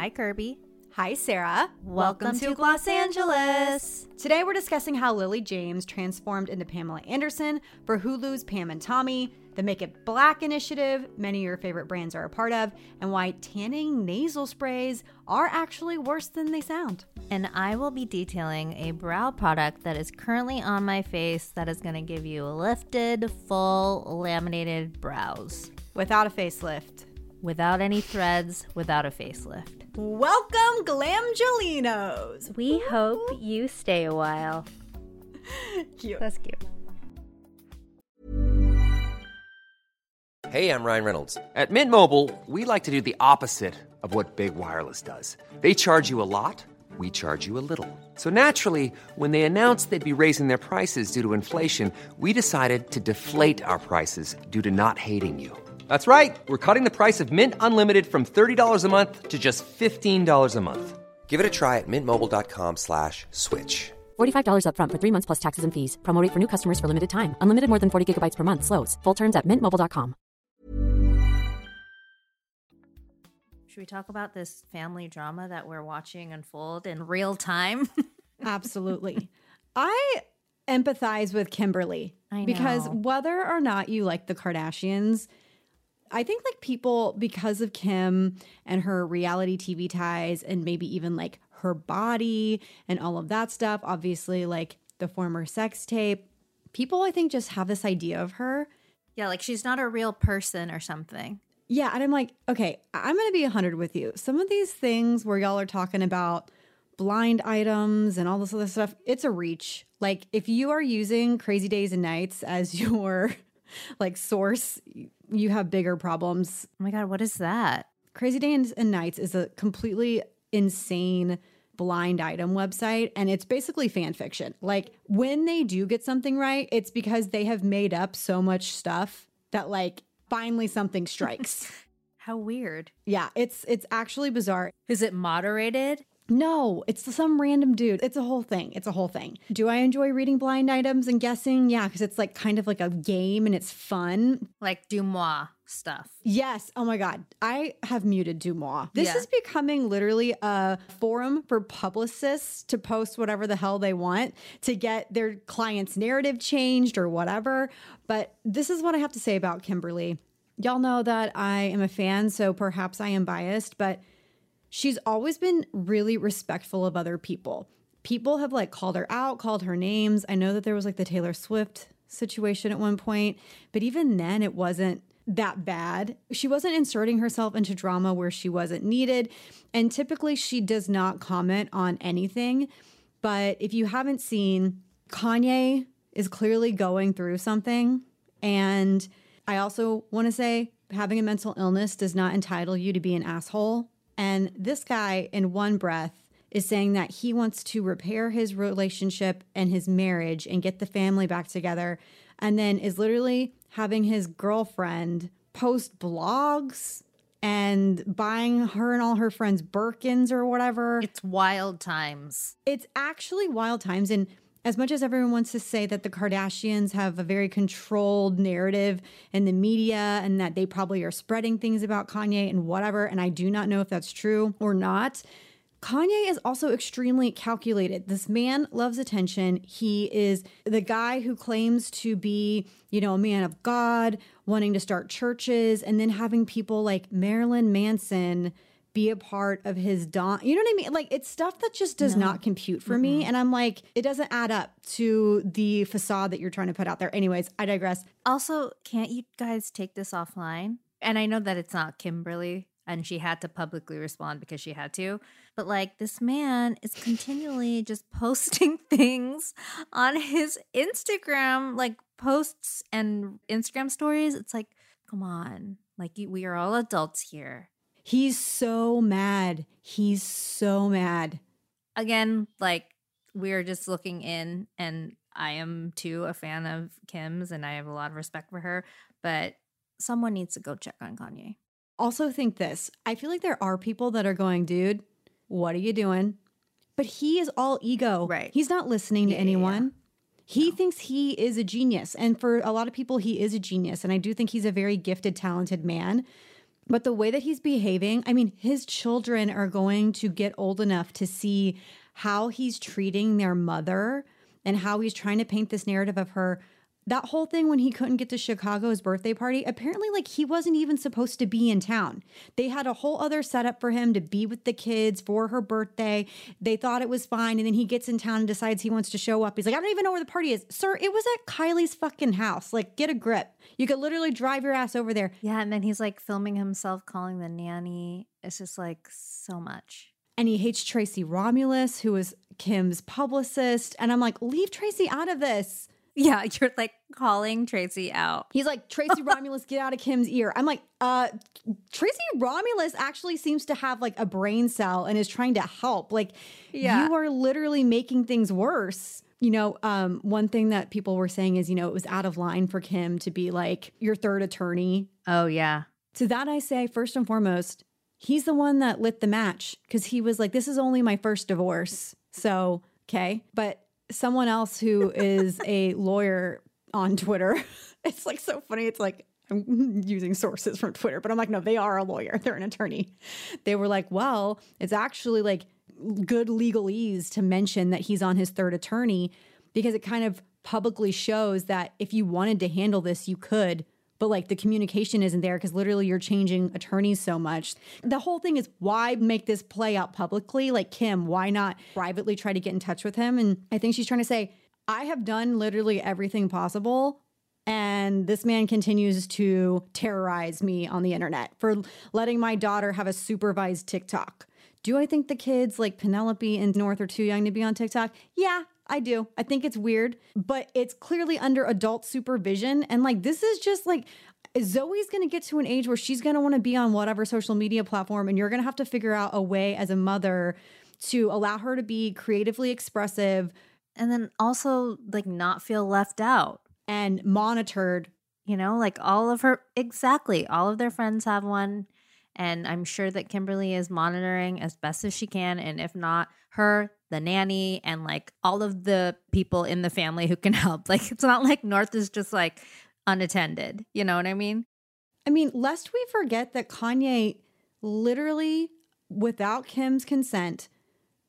Hi, Kirby. Hi, Sarah. Welcome to Los Angeles. Today we're discussing how Lily James transformed into Pamela Anderson for Hulu's Pam and Tommy, the Make It Black initiative many of your favorite brands are a part of, and why tanning nasal sprays are actually worse than they sound. And I will be detailing a brow product that is currently on my face that is going to give you lifted, full, laminated brows. Without a facelift. Without any threads, without a facelift. Welcome, Glamgelinos. We hope you stay a while. Cute. That's cute. Hey, I'm Ryan Reynolds. At Mint Mobile, we like to do the opposite of what Big Wireless does. They charge you a lot, we charge you a little. So naturally, when they announced they'd be raising their prices due to inflation, we decided to deflate our prices due to not hating you. That's right. We're cutting the price of Mint Unlimited from $30 a month to just $15 a month. Give it a try at mintmobile.com slash switch. $45 upfront for three months plus taxes and fees. Promo rate for new customers for limited time. Unlimited more than 40 gigabytes per month. Slows. Full terms at mintmobile.com. Should we talk about this family drama that we're watching unfold in real time? Absolutely. I empathize with Kimberly I because whether or not you like the Kardashians, I think like people because of Kim and her reality TV ties and maybe even like her body and all of that stuff, obviously like the former sex tape, people I think just have this idea of her. yeah, like she's not a real person or something. Yeah, and I'm like, okay, I'm going to be 100 with you. Some of these things where y'all are talking about blind items and all this other stuff, it's a reach. Like if you are using Crazy Days and Nights as your like source, you have bigger problems. Oh my God, what is that? Crazy Days and Nights is a completely insane blind item website and it's basically fan fiction. Like when they do get something right, it's because they have made up so much stuff that like finally something strikes. How weird. yeah, it's it's actually bizarre. Is it moderated? No, it's some random dude. It's a whole thing. It's a whole thing. Do I enjoy reading blind items and guessing? Yeah, because it's like kind of like a game and it's fun. Like Deuxmoi stuff. Yes. Oh my God. I have muted Deuxmoi. This Yeah. is becoming literally a forum for publicists to post whatever the hell they want to get their client's narrative changed or whatever. But this is what I have to say about Kimberly. Y'all know that I am a fan, so perhaps I am biased, but she's always been really respectful of other people. People have like called her out, called her names. I know that there was like the Taylor Swift situation at one point, but even then it wasn't that bad. She wasn't inserting herself into drama where she wasn't needed. And typically she does not comment on anything. But if you haven't seen, Kanye is clearly going through something. And I also want to say having a mental illness does not entitle you to be an asshole. And this guy, in one breath, is saying that he wants to repair his relationship and his marriage and get the family back together. And then is literally having his girlfriend post blogs and buying her and all her friends Birkins or whatever It's wild times. it's actually wild times and as much as everyone wants to say that the Kardashians have a very controlled narrative in the media and that they probably are spreading things about Kanye and whatever, and I do not know if that's true or not, Kanye is also extremely calculated. This man loves attention. He is the guy who claims to be, you know, a man of God, wanting to start churches, and then having people like Marilyn Manson be a part of his don. You know what I mean? Like it's stuff that just does not compute for me, and I'm like, it doesn't add up to the facade that you're trying to put out there. Anyways, I digress. Also, can't you guys take this offline? And I know that it's not Kimberly and she had to publicly respond because she had to, but like this man is continually just posting things on his Instagram, like posts and Instagram stories. It's like, come on. Like we are all adults here. He's so mad. He's so mad. Again, like we're just looking in and I am too a fan of Kim's and I have a lot of respect for her, but someone needs to go check on Kanye. Also, think this I feel like there are people that are going, dude, what are you doing? But he is all ego. Right. He's not listening to Yeah, yeah, anyone. He thinks he is a genius. And for a lot of people, he is a genius. And I do think he's a very gifted, talented man. But the way that he's behaving, I mean, his children are going to get old enough to see how he's treating their mother and how he's trying to paint this narrative of her that whole thing when he couldn't get to Chicago's birthday party, apparently, like he wasn't even supposed to be in town. They had a whole other setup for him to be with the kids for her birthday. They thought it was fine. And then he gets in town and decides he wants to show up. He's like, I don't even know where the party is. Sir, it was at Kylie's fucking house. Like, get a grip. You could literally drive your ass over there. Yeah, and then he's like filming himself calling the nanny. It's just like so much. And he hates Tracy Romulus, who is Kim's publicist. And I'm like, leave Tracy out of this. Yeah, you're like calling Tracy out. He's like, Tracy Romulus, get out of Kim's ear. I'm like, uh, Tracy Romulus actually seems to have like a brain cell and is trying to help. Like, Yeah. you are literally making things worse. You know, um, one thing that people were saying is, you know, it was out of line for Kim to be like your third attorney. Oh yeah. To that, I say, first and foremost, he's the one that lit the match because he was like, this is only my first divorce. So, okay. But someone else who is a lawyer on Twitter, it's like so funny. It's like, I'm using sources from Twitter, but I'm like, no, they are a lawyer. They're an attorney. They were like, well, it's actually like good legalese to mention that he's on his third attorney because it kind of publicly shows that if you wanted to handle this, you could but like the communication isn't there because literally you're changing attorneys so much. The whole thing is why make this play out publicly? Like Kim, why not privately try to get in touch with him? And I think she's trying to say, I have done literally everything possible. And this man continues to terrorize me on the internet for letting my daughter have a supervised TikTok. Do I think the kids like Penelope and North are too young to be on TikTok? Yeah, I do. I think it's weird, but it's clearly under adult supervision. And like, this is just like, Zoe's going to get to an age where she's going to want to be on whatever social media platform, and you're going to have to figure out a way as a mother to allow her to be creatively expressive And then also like not feel left out. and monitored. You know, like all of her exactly, all of their friends have one. And I'm sure that Kimberly is monitoring as best as she can. And if not, her, the nanny, and like all of the people in the family who can help. Like it's not like North is just like unattended. You know what I mean? I mean, lest we forget that Kanye literally, without Kim's consent,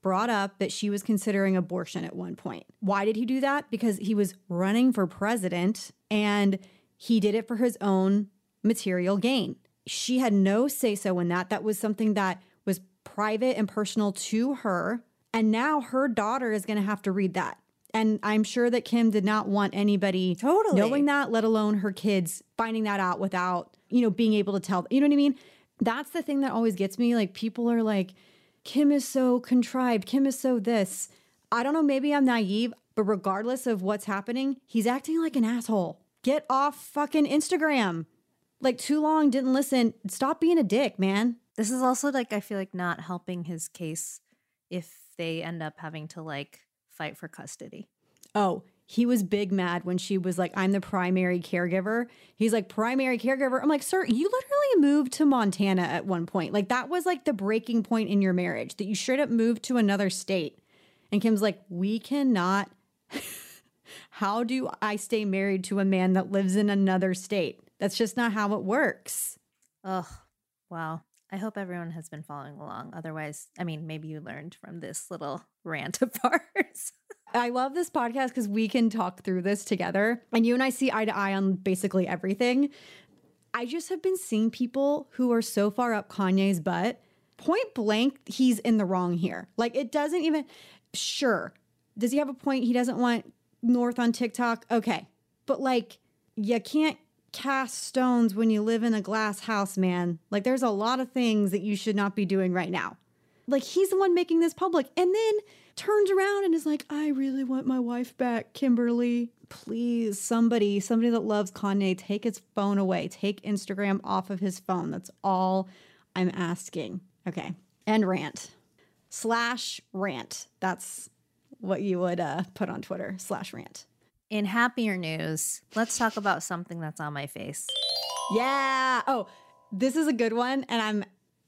brought up that she was considering abortion at one point. Why did he do that? Because he was running for president and he did it for his own material gain. She had no say so in that. That was something that was private and personal to her. And now her daughter is going to have to read that. And I'm sure that Kim did not want anybody Totally. knowing that, let alone her kids finding that out without, you know, being able to tell. You know what I mean? That's the thing that always gets me. Like people are like, Kim is so contrived. Kim is so this. I don't know. Maybe I'm naive, but regardless of what's happening, he's acting like an asshole. Get off fucking Instagram. Like too long, didn't listen. Stop being a dick, man. This is also like I feel like not helping his case if they end up having to like fight for custody. Oh, he was big mad when she was like, I'm the primary caregiver. He's like, primary caregiver. I'm like, sir, you literally moved to Montana at one point. Like, that was like the breaking point in your marriage that you straight up moved to another state. And Kim's like, we cannot. how do I stay married to a man that lives in another state? That's just not how it works. Ugh. Wow. I hope everyone has been following along. Otherwise, I mean, maybe you learned from this little rant of ours. I love this podcast because we can talk through this together. And you and I see eye to eye on basically everything. I just have been seeing people who are so far up Kanye's butt. Point blank, he's in the wrong here. Like, it doesn't even, sure. Does he have a point? He doesn't want North on TikTok? Okay. But like, you can't cast stones when you live in a glass house, man. Like, there's a lot of things that you should not be doing right now. Like, he's the one making this public and then turns around and is like, I really want my wife back, Kimberly. Please, somebody, somebody that loves Kanye, take his phone away. Take Instagram off of his phone. That's all I'm asking. Okay. And rant. Slash rant. That's what you would uh, put on Twitter. Slash rant. In happier news, let's talk about something that's on my face. Yeah. Oh, this is a good one. And I'm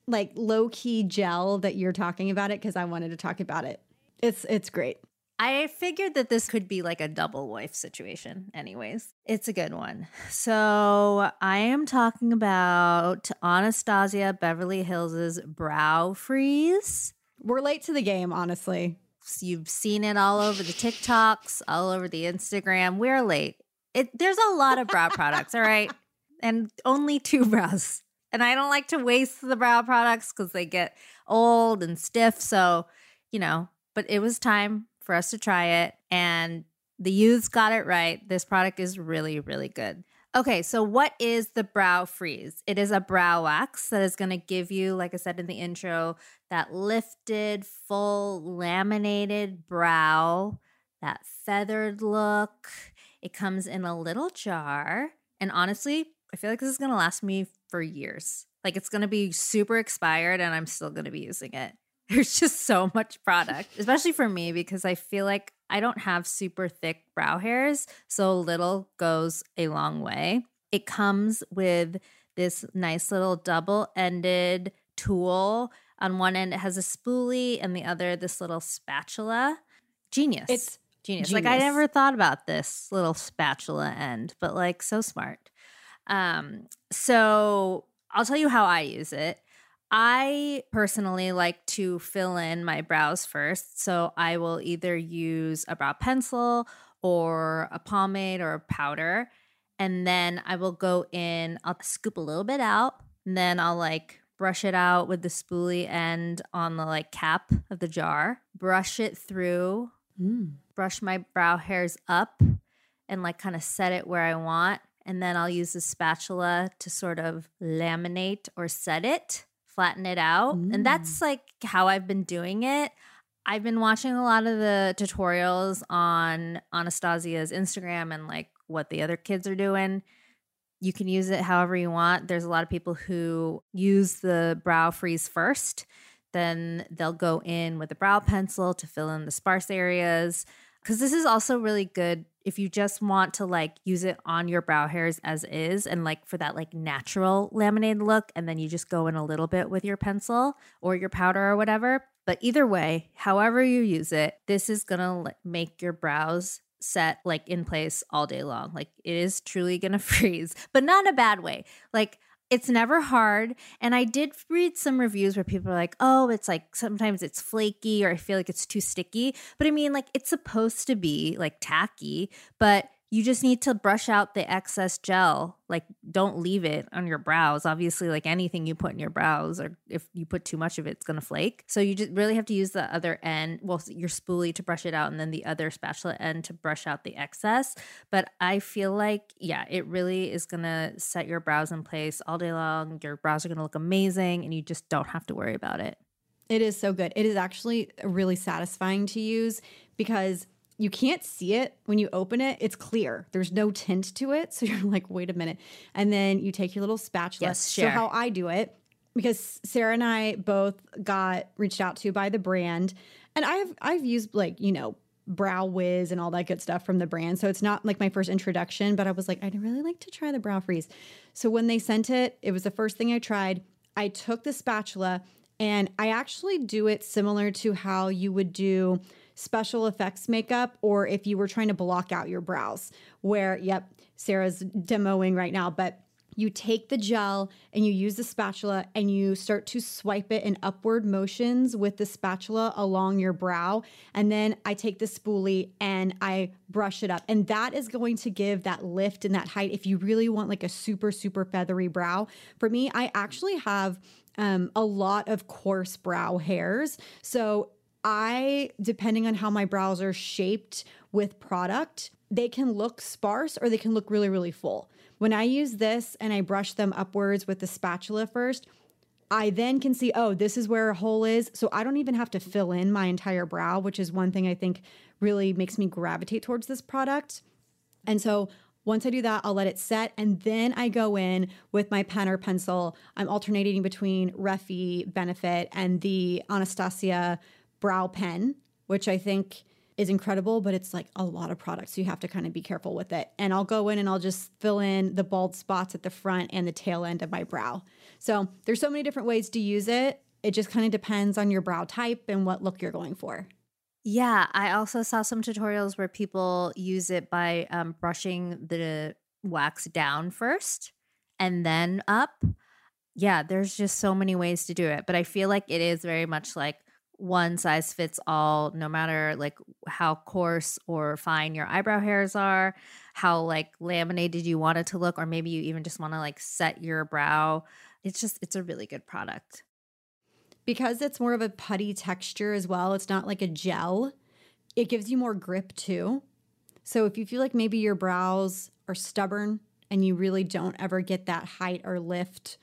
like low key gel that you're talking about it because I wanted to talk about it. It's it's great. I figured that this could be like a double wife situation, anyways. It's a good one. So I am talking about Anastasia Beverly Hills' Brow Freeze. We're late to the game, honestly. You've seen it all over the TikToks, all over the Instagram. We're late. It, there's a lot of brow products, all right? And only two brows. And I don't like to waste the brow products because they get old and stiff. So, you know, but it was time for us to try it. And the youths got it right. This product is really, really good. Okay, so what is the brow freeze? It is a brow wax that is going to give you, like I said in the intro, that lifted, full, laminated brow, that feathered look. It comes in a little jar. And honestly, I feel like this is going to last me for years. Like it's going to be super expired and I'm still going to be using it. There's just so much product, especially for me, because I feel like I don't have super thick brow hairs. So little goes a long way. It comes with this nice little double ended tool. On one end, it has a spoolie, and the other, this little spatula. Genius. It's genius. Like, I never thought about this little spatula end, but like, so smart. Um, so I'll tell you how I use it. I personally like to fill in my brows first. So I will either use a brow pencil or a pomade or a powder. And then I will go in, I'll scoop a little bit out, and then I'll like brush it out with the spoolie end on the like cap of the jar, brush it through, mm. brush my brow hairs up, and like kind of set it where I want. And then I'll use the spatula to sort of laminate or set it, flatten it out. And that's mm. like how I've been doing it. I've been watching a lot of the tutorials on Anastasia's Instagram and like what the other kids are doing. You can use it however you want. There's a lot of people who use the brow freeze first. Then they'll go in with a brow pencil to fill in the sparse areas. Because this is also really good if you just want to like use it on your brow hairs as is and like for that like natural laminated look. And then you just go in a little bit with your pencil or your powder or whatever. But either way, however you use it, this is gonna like, make your brows set like in place all day long. Like it is truly gonna freeze, but not in a bad way. Like it's never hard. And I did read some reviews where people are like, oh, it's like sometimes it's flaky or I feel like it's too sticky. But I mean, like it's supposed to be like tacky, but you just need to brush out the excess gel. Like, don't leave it on your brows. Obviously, like anything you put in your brows, or if you put too much of it, it's gonna flake. So you just really have to use the other end, well, your spoolie to brush it out, and then the other spatula end to brush out the excess. But I feel like, yeah, it really is gonna set your brows in place all day long. Your brows are gonna look amazing, and you just don't have to worry about it. It is so good. It is actually really satisfying to use because you can't see it when you open it. It's clear. There's no tint to it. So you're like, wait a minute. And then you take your little spatula. Yes, share. so how I do it, because Sarah and I both got reached out to by the brand. And I've I've used like, you know, Brow Wiz and all that good stuff from the brand. So it's not like my first introduction, but I was like, I'd really like to try the brow freeze. So when they sent it, it was the first thing I tried. I took the spatula and I actually do it similar to how you would do special effects makeup or if you were trying to block out your brows, where, yep, Sarah's demoing right now, but you take the gel and you use the spatula and you start to swipe it in upward motions with the spatula along your brow. And then I take the spoolie and I brush it up. And that is going to give that lift and that height if you really want like a super, super feathery brow. For me, I actually have um, a lot of coarse brow hairs. So I, depending on how my brows are shaped with product, they can look sparse or they can look really, really full. When I use this and I brush them upwards with the spatula first, I then can see, oh, this is where a hole is. So I don't even have to fill in my entire brow, which is one thing I think really makes me gravitate towards this product. And so once I do that, I'll let it set and then I go in with my pen or pencil. I'm alternating between Refi Benefit and the Anastasia brow pen, which I think is incredible, but it's like a lot of products. So you have to kind of be careful with it. And I'll go in and I'll just fill in the bald spots at the front and the tail end of my brow. So there's so many different ways to use it. It just kind of depends on your brow type and what look you're going for. Yeah, I also saw some tutorials where people use it by um, brushing the wax down first and then up. Yeah, there's just so many ways to do it, but I feel like it is very much like one size fits all no matter like how coarse or fine your eyebrow hairs are, how like laminated you want it to look or maybe you even just want to like set your brow. It's just it's a really good product because it's more of a putty texture as well, it's not like a gel. It gives you more grip too. So if you feel like maybe your brows are stubborn and you really don't ever get that height or lift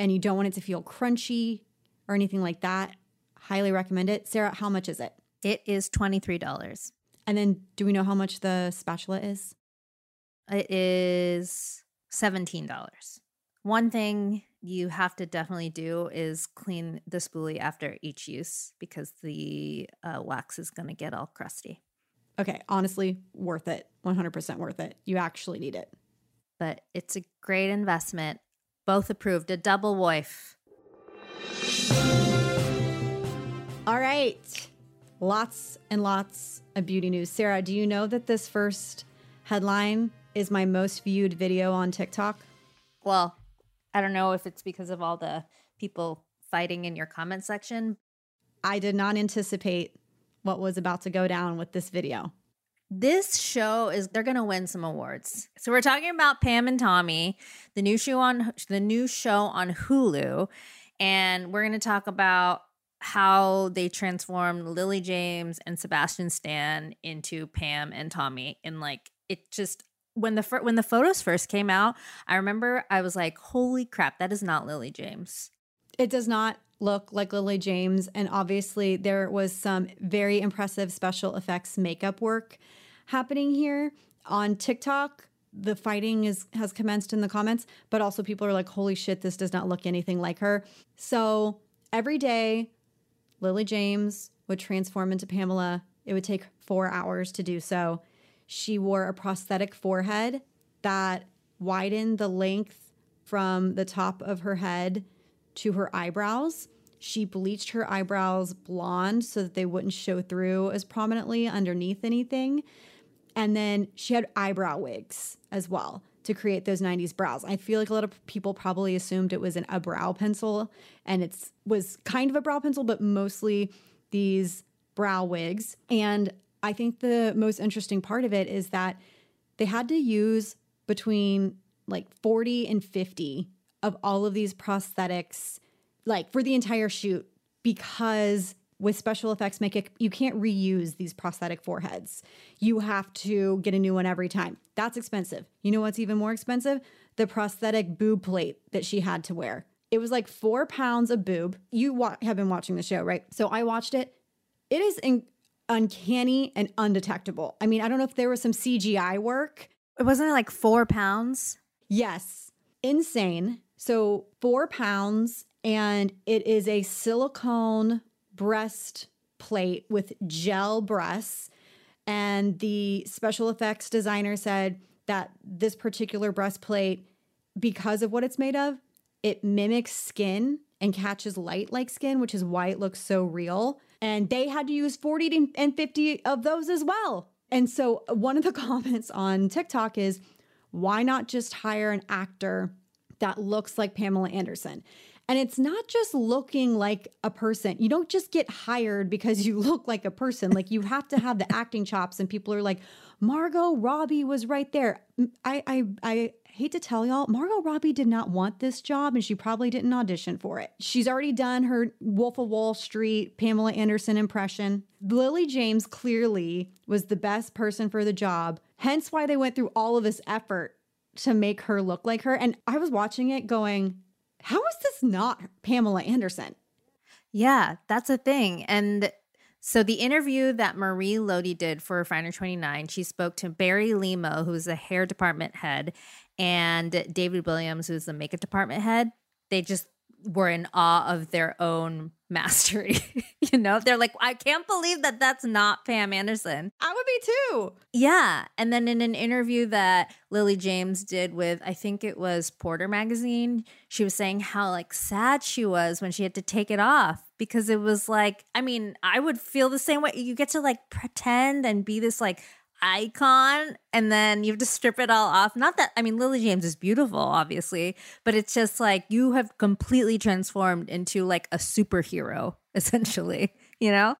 and you don't want it to feel crunchy or anything like that, highly recommend it. Sarah, how much is it? It is $23. And then do we know how much the spatula is? It is $17. One thing you have to definitely do is clean the spoolie after each use because the uh, wax is going to get all crusty. Okay, honestly, worth it. 100% worth it. You actually need it. But it's a great investment. Both approved, a double wife. Right. Lots and lots of beauty news. Sarah, do you know that this first headline is my most viewed video on TikTok? Well, I don't know if it's because of all the people fighting in your comment section. I did not anticipate what was about to go down with this video. This show is they're going to win some awards. So we're talking about Pam and Tommy, the new show on the new show on Hulu, and we're going to talk about how they transformed Lily James and Sebastian Stan into Pam and Tommy and like it just when the when the photos first came out, I remember I was like, "Holy crap, that is not Lily James." It does not look like Lily James, and obviously there was some very impressive special effects makeup work happening here on TikTok. The fighting is has commenced in the comments, but also people are like, "Holy shit, this does not look anything like her." So every day, Lily James would transform into Pamela. It would take four hours to do so. She wore a prosthetic forehead that widened the length from the top of her head to her eyebrows. She bleached her eyebrows blonde so that they wouldn't show through as prominently underneath anything. And then she had eyebrow wigs as well to create those 90s brows. I feel like a lot of people probably assumed it was an, a brow pencil and it's was kind of a brow pencil but mostly these brow wigs. And I think the most interesting part of it is that they had to use between like 40 and 50 of all of these prosthetics, like for the entire shoot, because with special effects make it you can't reuse these prosthetic foreheads. You have to get a new one every time. That's expensive. You know what's even more expensive? The prosthetic boob plate that she had to wear. It was like four pounds of boob. You wa- have been watching the show, right? So I watched it. It is in- uncanny and undetectable. I mean, I don't know if there was some CGI work. It wasn't like four pounds. Yes, insane. So, four pounds, and it is a silicone breast plate with gel breasts. And the special effects designer said that this particular breastplate, because of what it's made of, it mimics skin and catches light like skin, which is why it looks so real. And they had to use 40 and 50 of those as well. And so one of the comments on TikTok is why not just hire an actor that looks like Pamela Anderson? And it's not just looking like a person. You don't just get hired because you look like a person. Like you have to have the acting chops, and people are like, Margot Robbie was right there. I I I hate to tell y'all, Margot Robbie did not want this job and she probably didn't audition for it. She's already done her Wolf of Wall Street Pamela Anderson impression. Lily James clearly was the best person for the job, hence why they went through all of this effort to make her look like her. And I was watching it going, how is this not Pamela Anderson? Yeah, that's a thing. And so the interview that Marie Lodi did for Refinery 29, she spoke to Barry Lee Moe, who's the hair department head, and David Williams, who's the makeup department head. They just were in awe of their own mastery. you know, they're like, I can't believe that that's not Pam Anderson. I would be too. Yeah. And then in an interview that Lily James did with, I think it was Porter Magazine, she was saying how like sad she was when she had to take it off because it was like, I mean, I would feel the same way. You get to like pretend and be this like icon and then you have to strip it all off. Not that I mean Lily James is beautiful obviously, but it's just like you have completely transformed into like a superhero essentially, you know?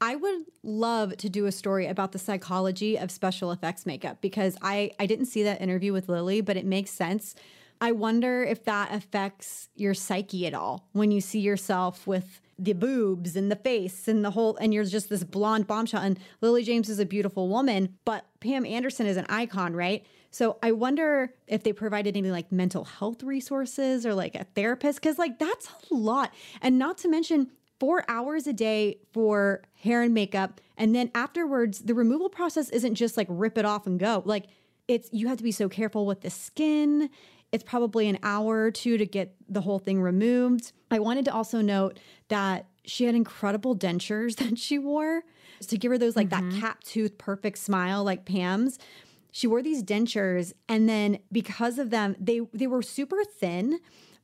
I would love to do a story about the psychology of special effects makeup because I I didn't see that interview with Lily, but it makes sense. I wonder if that affects your psyche at all when you see yourself with the boobs and the face and the whole and you're just this blonde bombshell. And Lily James is a beautiful woman but Pam Anderson is an icon right? So I wonder if they provided any like mental health resources or like a therapist cuz like that's a lot. And not to mention 4 hours a day for hair and makeup and then afterwards the removal process isn't just like rip it off and go. Like it's you have to be so careful with the skin it's probably an hour or two to get the whole thing removed. I wanted to also note that she had incredible dentures that she wore to give her those like mm-hmm. that cap tooth perfect smile like Pam's. She wore these dentures and then because of them they they were super thin,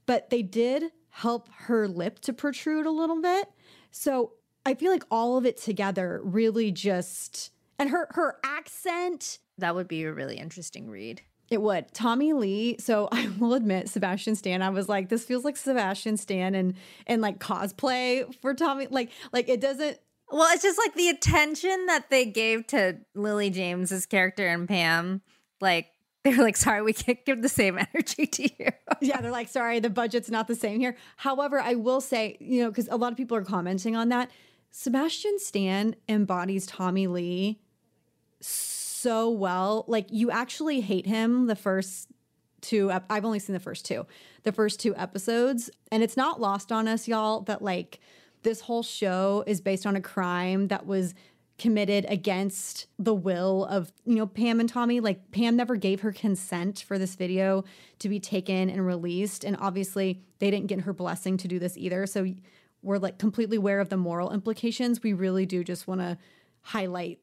but they did help her lip to protrude a little bit. So I feel like all of it together really just and her her accent that would be a really interesting read. It would. Tommy Lee. So I will admit, Sebastian Stan. I was like, this feels like Sebastian Stan and and like cosplay for Tommy. Like like it doesn't. Well, it's just like the attention that they gave to Lily James's character and Pam. Like they're like, sorry, we can't give the same energy to you. yeah, they're like, sorry, the budget's not the same here. However, I will say, you know, because a lot of people are commenting on that. Sebastian Stan embodies Tommy Lee so well. Like you actually hate him the first two ep- I've only seen the first two. The first two episodes and it's not lost on us y'all that like this whole show is based on a crime that was committed against the will of you know Pam and Tommy like Pam never gave her consent for this video to be taken and released and obviously they didn't get her blessing to do this either so we're like completely aware of the moral implications we really do just want to highlight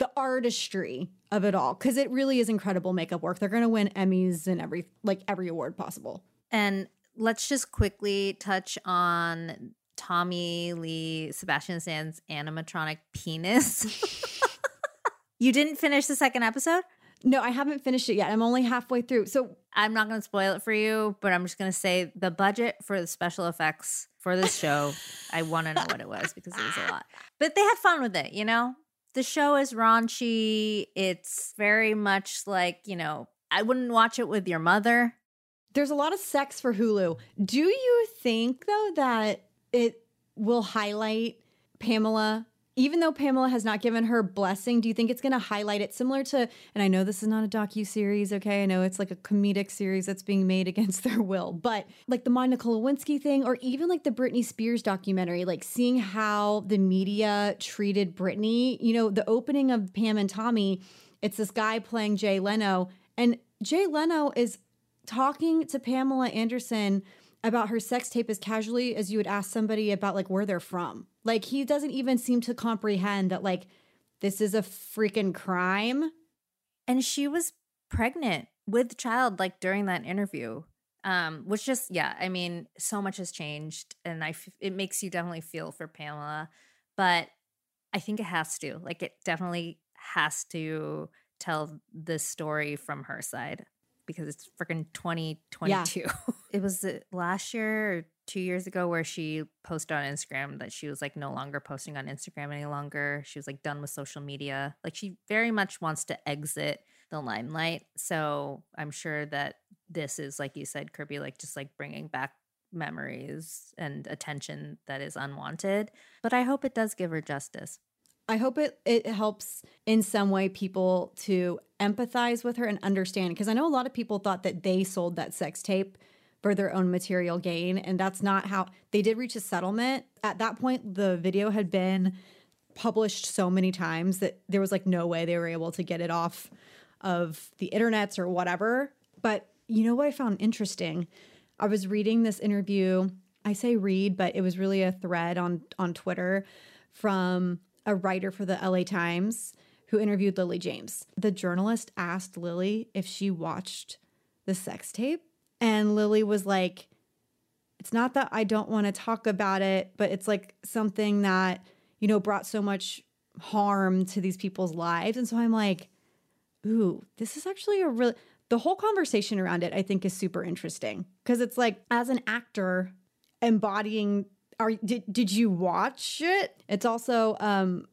the artistry of it all because it really is incredible makeup work. They're going to win Emmys and every like every award possible. And let's just quickly touch on Tommy Lee Sebastian Stan's animatronic penis. you didn't finish the second episode? No, I haven't finished it yet. I'm only halfway through. So I'm not going to spoil it for you, but I'm just going to say the budget for the special effects for this show, I want to know what it was because it was a lot. But they had fun with it, you know? The show is raunchy. It's very much like, you know, I wouldn't watch it with your mother. There's a lot of sex for Hulu. Do you think, though, that it will highlight Pamela even though Pamela has not given her blessing, do you think it's going to highlight it similar to? And I know this is not a docu series, okay? I know it's like a comedic series that's being made against their will, but like the Monica Lewinsky thing, or even like the Britney Spears documentary, like seeing how the media treated Britney. You know, the opening of Pam and Tommy, it's this guy playing Jay Leno, and Jay Leno is talking to Pamela Anderson about her sex tape as casually as you would ask somebody about like where they're from. Like he doesn't even seem to comprehend that like this is a freaking crime. And she was pregnant with child like during that interview. Um which just yeah, I mean so much has changed and I f- it makes you definitely feel for Pamela, but I think it has to. Like it definitely has to tell this story from her side because it's freaking 2022. Yeah. it was uh, last year or two years ago where she posted on Instagram that she was like no longer posting on Instagram any longer. She was like done with social media. Like she very much wants to exit the limelight. So I'm sure that this is, like you said, Kirby, like just like bringing back memories and attention that is unwanted. But I hope it does give her justice. I hope it it helps in some way people to empathize with her and understand because I know a lot of people thought that they sold that sex tape for their own material gain and that's not how they did reach a settlement. At that point the video had been published so many times that there was like no way they were able to get it off of the internets or whatever. But you know what I found interesting? I was reading this interview I say read, but it was really a thread on on Twitter from a writer for the LA Times who interviewed Lily James. The journalist asked Lily if she watched the sex tape, and Lily was like, "It's not that I don't want to talk about it, but it's like something that, you know, brought so much harm to these people's lives." And so I'm like, "Ooh, this is actually a real the whole conversation around it I think is super interesting because it's like as an actor embodying are did did you watch it? It's also um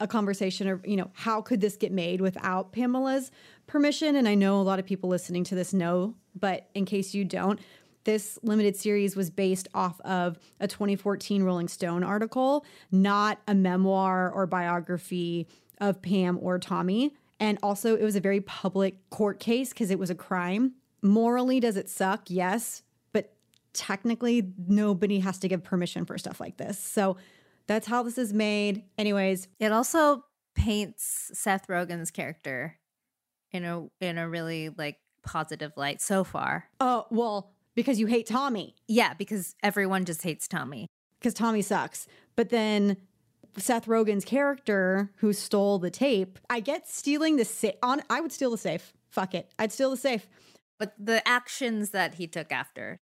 a conversation of, you know, how could this get made without Pamela's permission? And I know a lot of people listening to this know, but in case you don't, this limited series was based off of a 2014 Rolling Stone article, not a memoir or biography of Pam or Tommy. And also, it was a very public court case because it was a crime. Morally, does it suck? Yes. Technically, nobody has to give permission for stuff like this. So that's how this is made. Anyways, It also paints Seth Rogen's character in a in a really like positive light so far. oh, well, because you hate Tommy, Yeah, because everyone just hates Tommy. because Tommy sucks. But then Seth Rogen's character who stole the tape, I get stealing the safe. On, I would steal the safe. Fuck it. I'd steal the safe. But the actions that he took after.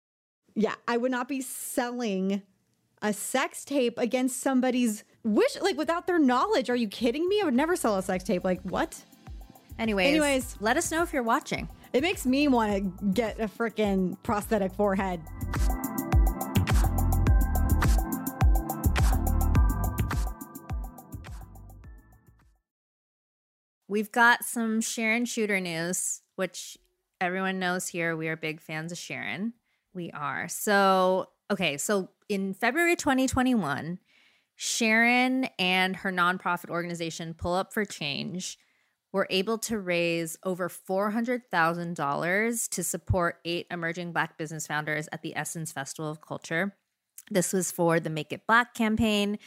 Yeah, I would not be selling a sex tape against somebody's wish, like without their knowledge. Are you kidding me? I would never sell a sex tape. Like, what? Anyways, Anyways. let us know if you're watching. It makes me want to get a freaking prosthetic forehead. We've got some Sharon Chuter news, which everyone knows here. We are big fans of Sharon. We are. So, okay, so in February 2021, Sharon and her nonprofit organization Pull Up for Change were able to raise over $400,000 to support eight emerging Black business founders at the Essence Festival of Culture. This was for the Make It Black campaign.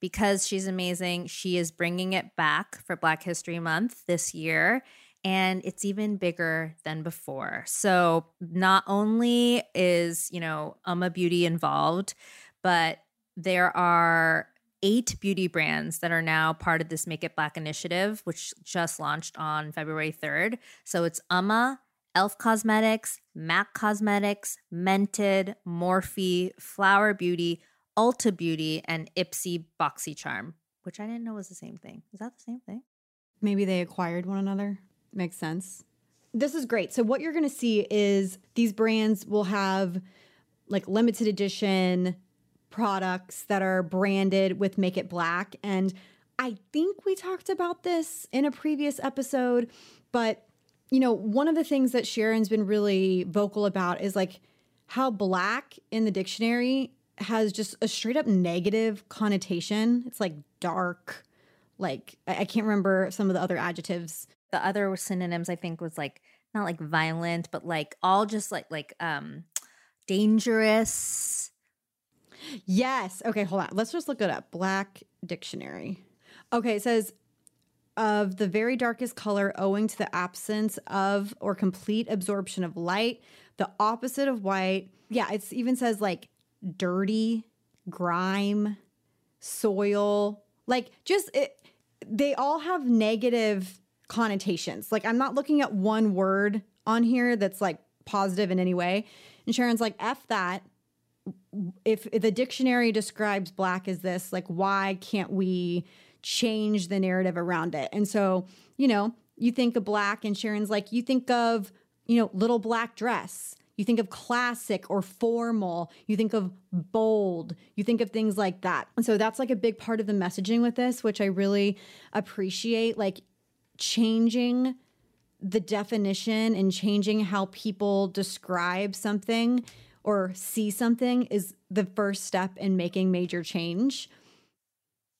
Because she's amazing, she is bringing it back for Black History Month this year. And it's even bigger than before. So, not only is, you know, Uoma Beauty involved, but there are eight beauty brands that are now part of this Make It Black initiative, which just launched on February 3rd. So it's Uoma, Elf Cosmetics, MAC Cosmetics, Mented, Morphe, Flower Beauty, Ulta Beauty, and Ipsy Boxycharm, which I didn't know was the same thing. Is that the same thing? Maybe they acquired one another. Makes sense. This is great. So, what you're going to see is these brands will have like limited edition products that are branded with Make It Black. And I think we talked about this in a previous episode, but you know, one of the things that Sharon's been really vocal about is like how black in the dictionary has just a straight up negative connotation. It's like dark, like I can't remember some of the other adjectives. The other synonyms I think was like not like violent, but like all just like like um dangerous. Yes. Okay, hold on. Let's just look it up. Black dictionary. Okay, it says of the very darkest color owing to the absence of or complete absorption of light, the opposite of white. Yeah, it even says like dirty, grime, soil. Like just it, they all have negative connotations. Like I'm not looking at one word on here that's like positive in any way. And Sharon's like, F that if, if the dictionary describes black as this, like why can't we change the narrative around it? And so, you know, you think of black and Sharon's like, you think of, you know, little black dress. You think of classic or formal. You think of bold. You think of things like that. And so that's like a big part of the messaging with this, which I really appreciate. Like changing the definition and changing how people describe something or see something is the first step in making major change.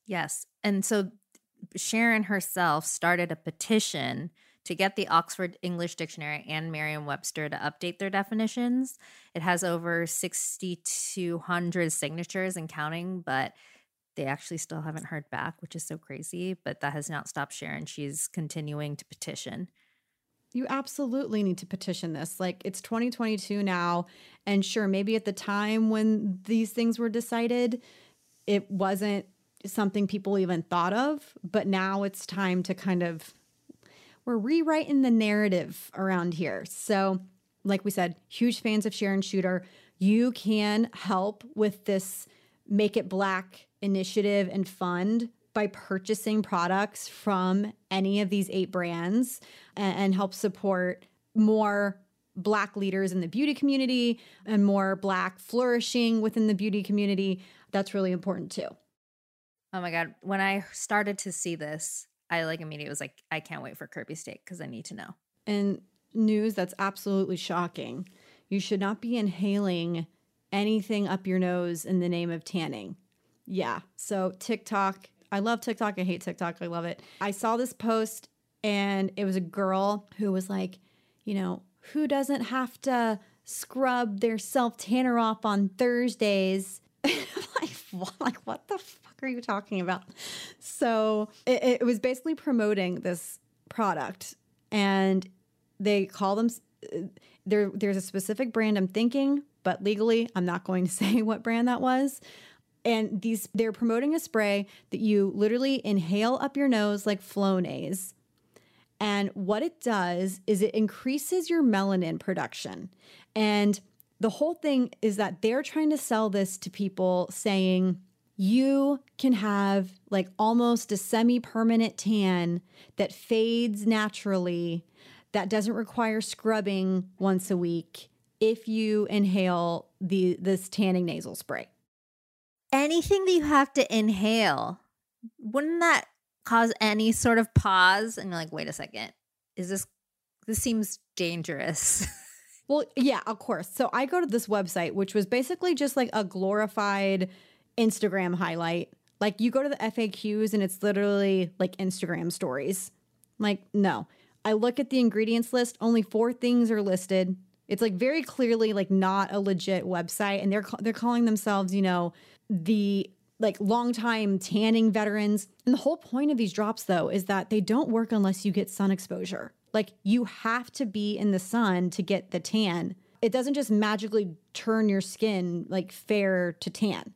Yes. And so Sharon herself started a petition to get the Oxford English Dictionary and Merriam Webster to update their definitions. It has over 6,200 signatures and counting, but they actually still haven't heard back, which is so crazy. But that has not stopped Sharon. She's continuing to petition. you absolutely need to petition this. Like it's 2022 now. And sure, maybe at the time when these things were decided, it wasn't something people even thought of. But now it's time to kind of, we're rewriting the narrative around here. So, like we said, huge fans of Sharon Chuter. You can help with this Make It Black initiative and fund by purchasing products from any of these eight brands and, and help support more Black leaders in the beauty community and more Black flourishing within the beauty community. That's really important too. Oh my God. When I started to see this, I like immediately was like, I can't wait for Kirby Steak because I need to know. And news that's absolutely shocking. You should not be inhaling anything up your nose in the name of tanning. Yeah. So TikTok I love TikTok. I hate TikTok. I love it. I saw this post and it was a girl who was like, you know, who doesn't have to scrub their self tanner off on Thursdays? like, what, the fuck are you talking about? So it, it was basically promoting this product and they call them uh, there there's a specific brand I'm thinking, but legally I'm not going to say what brand that was and these they're promoting a spray that you literally inhale up your nose like Flonase. And what it does is it increases your melanin production. And the whole thing is that they're trying to sell this to people saying you can have like almost a semi permanent tan that fades naturally, that doesn't require scrubbing once a week if you inhale the this tanning nasal spray anything that you have to inhale, wouldn't that cause any sort of pause? And you're like, wait a second, is this, this seems dangerous. well, yeah, of course. So I go to this website, which was basically just like a glorified Instagram highlight. Like you go to the FAQs and it's literally like Instagram stories. Like, no. I look at the ingredients list, only four things are listed. It's like very clearly like not a legit website and they're they're calling themselves, you know, the like longtime tanning veterans. And the whole point of these drops, though, is that they don't work unless you get sun exposure. Like you have to be in the sun to get the tan. It doesn't just magically turn your skin like fair to tan.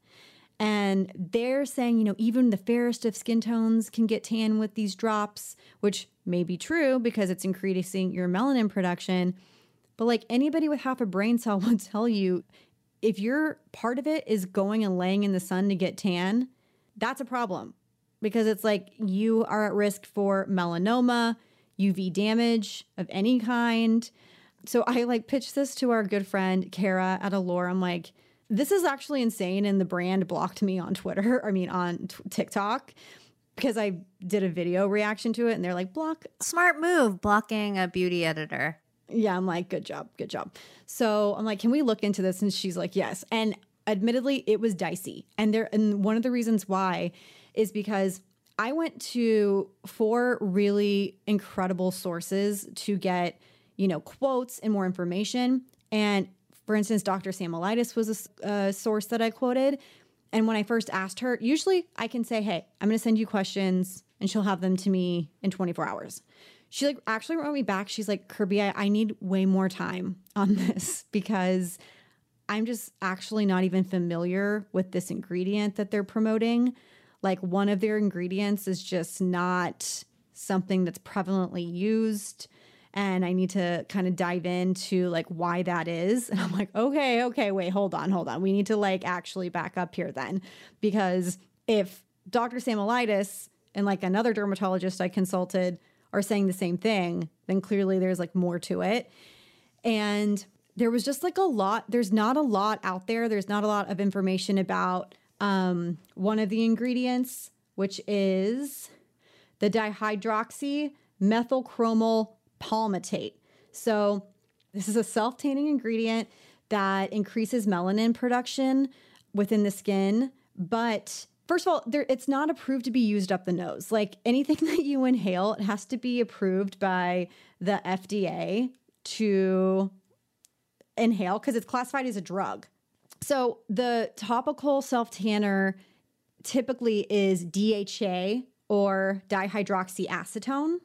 And they're saying, you know, even the fairest of skin tones can get tan with these drops, which may be true because it's increasing your melanin production. But like anybody with half a brain cell would tell you, if your part of it is going and laying in the sun to get tan, that's a problem because it's like you are at risk for melanoma, UV damage of any kind. So I like pitched this to our good friend Kara at Allure. I'm like, this is actually insane. And the brand blocked me on Twitter, I mean, on t- TikTok because I did a video reaction to it and they're like, block. Smart move, blocking a beauty editor. Yeah, I'm like, good job, good job. So I'm like, can we look into this? And she's like, yes. And admittedly, it was dicey. And there, and one of the reasons why is because I went to four really incredible sources to get, you know, quotes and more information. And for instance, Dr. Samolitis was a source that I quoted. And when I first asked her, usually I can say, hey, I'm going to send you questions and she'll have them to me in 24 hours she like actually wrote me back. She's like, Kirbie, I, I need way more time on this because I'm just actually not even familiar with this ingredient that they're promoting. Like one of their ingredients is just not something that's prevalently used and I need to kind of dive into like why that is. And I'm like, okay, okay, wait, hold on, hold on. We need to like actually back up here then. Because if Dr. Samolitis and like another dermatologist I consulted are saying the same thing, then clearly there's like more to it. And there was just like a lot, there's not a lot out there. There's not a lot of information about um, one of the ingredients, which is the dihydroxy methylchromonyl palmitate. So, this is a self tanning ingredient that increases melanin production within the skin, but First of all, there, it's not approved to be used up the nose. Like anything that you inhale, it has to be approved by the FDA to inhale because it's classified as a drug. So the topical self tanner typically is DHA or dihydroxyacetone,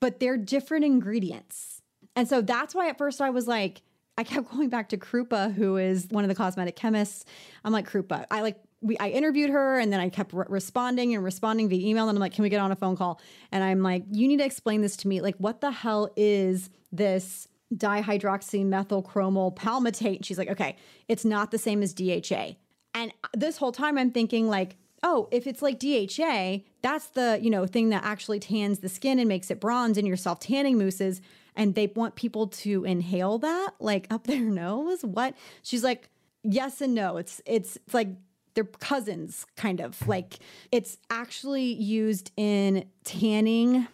but they're different ingredients. And so that's why at first I was like, I kept going back to Krupa, who is one of the cosmetic chemists. I'm like, Krupa, I like, we, I interviewed her and then I kept re- responding and responding via email. And I'm like, can we get on a phone call? And I'm like, you need to explain this to me. Like, what the hell is this dihydroxymethylchromonyl palmitate? And she's like, okay, it's not the same as DHA. And this whole time I'm thinking, like, oh, if it's like DHA, that's the, you know, thing that actually tans the skin and makes it bronze in your self tanning mousses. And they want people to inhale that like up their nose. What? She's like, yes and no. It's it's it's like they're cousins, kind of. Like it's actually used in tanning,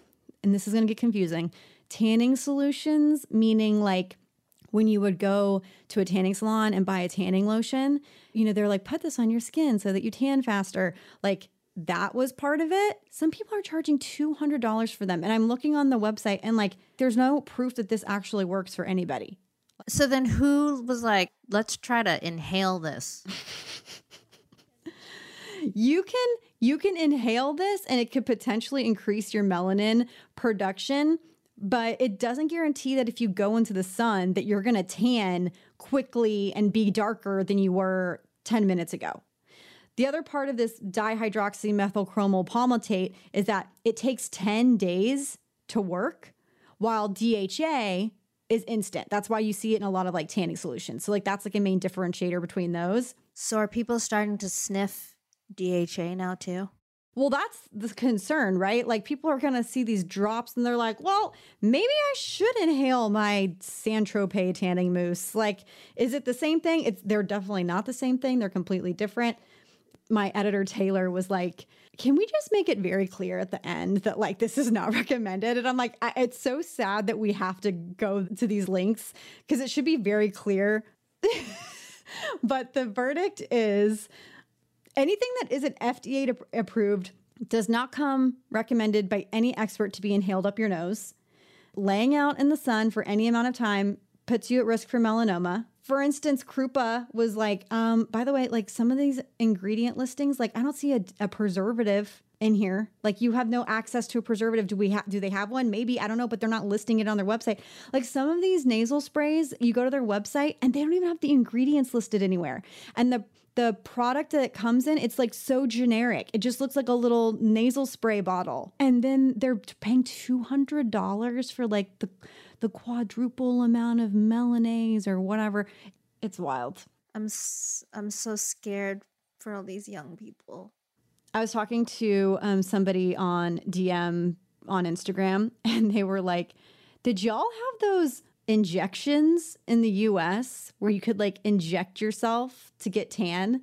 and this is gonna get confusing. Tanning solutions, meaning like when you would go to a tanning salon and buy a tanning lotion, you know, they're like, put this on your skin so that you tan faster. Like that was part of it. Some people are charging $200 for them. And I'm looking on the website and like, there's no proof that this actually works for anybody. So then who was like, let's try to inhale this? You can you can inhale this and it could potentially increase your melanin production, but it doesn't guarantee that if you go into the sun that you're going to tan quickly and be darker than you were 10 minutes ago. The other part of this dihydroxymethylchromonyl palmitate is that it takes 10 days to work, while DHA is instant. That's why you see it in a lot of like tanning solutions. So like that's like a main differentiator between those. So are people starting to sniff DHA now too? Well, that's the concern, right? Like people are going to see these drops and they're like, well, maybe I should inhale my Saint Tropez tanning mousse. Like, is it the same thing? It's they're definitely not the same thing. They're completely different. My editor Taylor was like, "Can we just make it very clear at the end that like this is not recommended?" And I'm like, "It's so sad that we have to go to these links because it should be very clear." but the verdict is anything that isn't FDA ap- approved does not come recommended by any expert to be inhaled up your nose. Laying out in the sun for any amount of time puts you at risk for melanoma. For instance, Krupa was like, um, by the way, like some of these ingredient listings, like I don't see a, a preservative in here. Like you have no access to a preservative. Do we have do they have one? Maybe, I don't know, but they're not listing it on their website. Like some of these nasal sprays, you go to their website and they don't even have the ingredients listed anywhere. And the the product that it comes in, it's like so generic. It just looks like a little nasal spray bottle. And then they're paying $200 for like the the quadruple amount of Melanase or whatever. It's wild. I'm s- I'm so scared for all these young people. I was talking to um, somebody on DM on Instagram, and they were like, "Did y'all have those injections in the U.S. where you could like inject yourself to get tan?"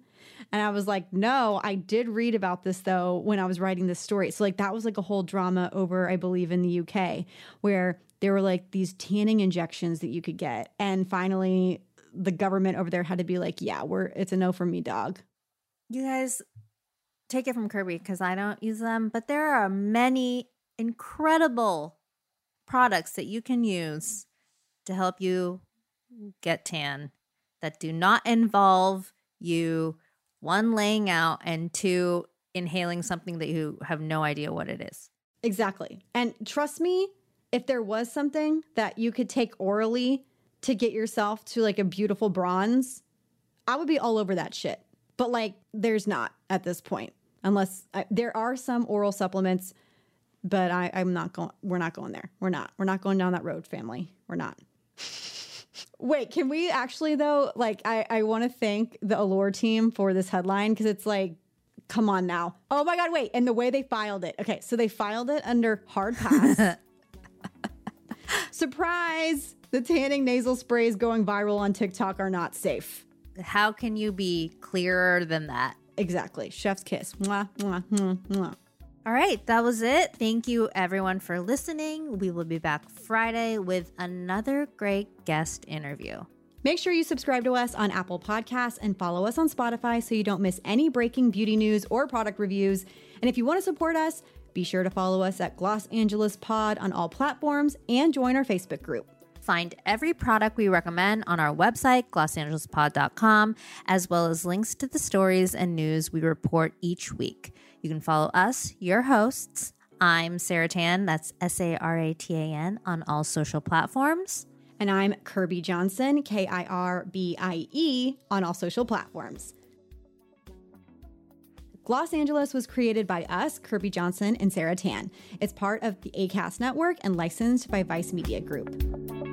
And I was like, "No, I did read about this though when I was writing this story. So like that was like a whole drama over, I believe, in the UK where there were like these tanning injections that you could get, and finally." The government over there had to be like, yeah, we're it's a no for me, dog. You guys take it from Kirbie because I don't use them, but there are many incredible products that you can use to help you get tan that do not involve you one laying out and two inhaling something that you have no idea what it is. Exactly. And trust me, if there was something that you could take orally to get yourself to like a beautiful bronze, I would be all over that shit. But like, there's not at this point, unless I, there are some oral supplements, but I, I'm not going, we're not going there. We're not. We're not going down that road, family. We're not. Wait, can we actually though? Like, I, I want to thank the Allure team for this headline because it's like, come on now. Oh my God, wait. And the way they filed it. Okay, so they filed it under hard pass. Surprise! The tanning nasal sprays going viral on TikTok are not safe. How can you be clearer than that? Exactly. Chef's kiss. Mwah, mwah, mwah, mwah. All right, that was it. Thank you everyone for listening. We will be back Friday with another great guest interview. Make sure you subscribe to us on Apple Podcasts and follow us on Spotify so you don't miss any breaking beauty news or product reviews. And if you want to support us, be sure to follow us at Gloss Angeles Pod on all platforms and join our Facebook group. Find every product we recommend on our website, glossangelespod.com, as well as links to the stories and news we report each week. You can follow us, your hosts, I'm Sarah Tan, that's S A R A T A N, on all social platforms. And I'm Kirbie Johnson, K I R B I E, on all social platforms. Gloss Angeles was created by us, Kirbie Johnson and Sarah Tan. It's part of the ACAST network and licensed by Vice Media Group.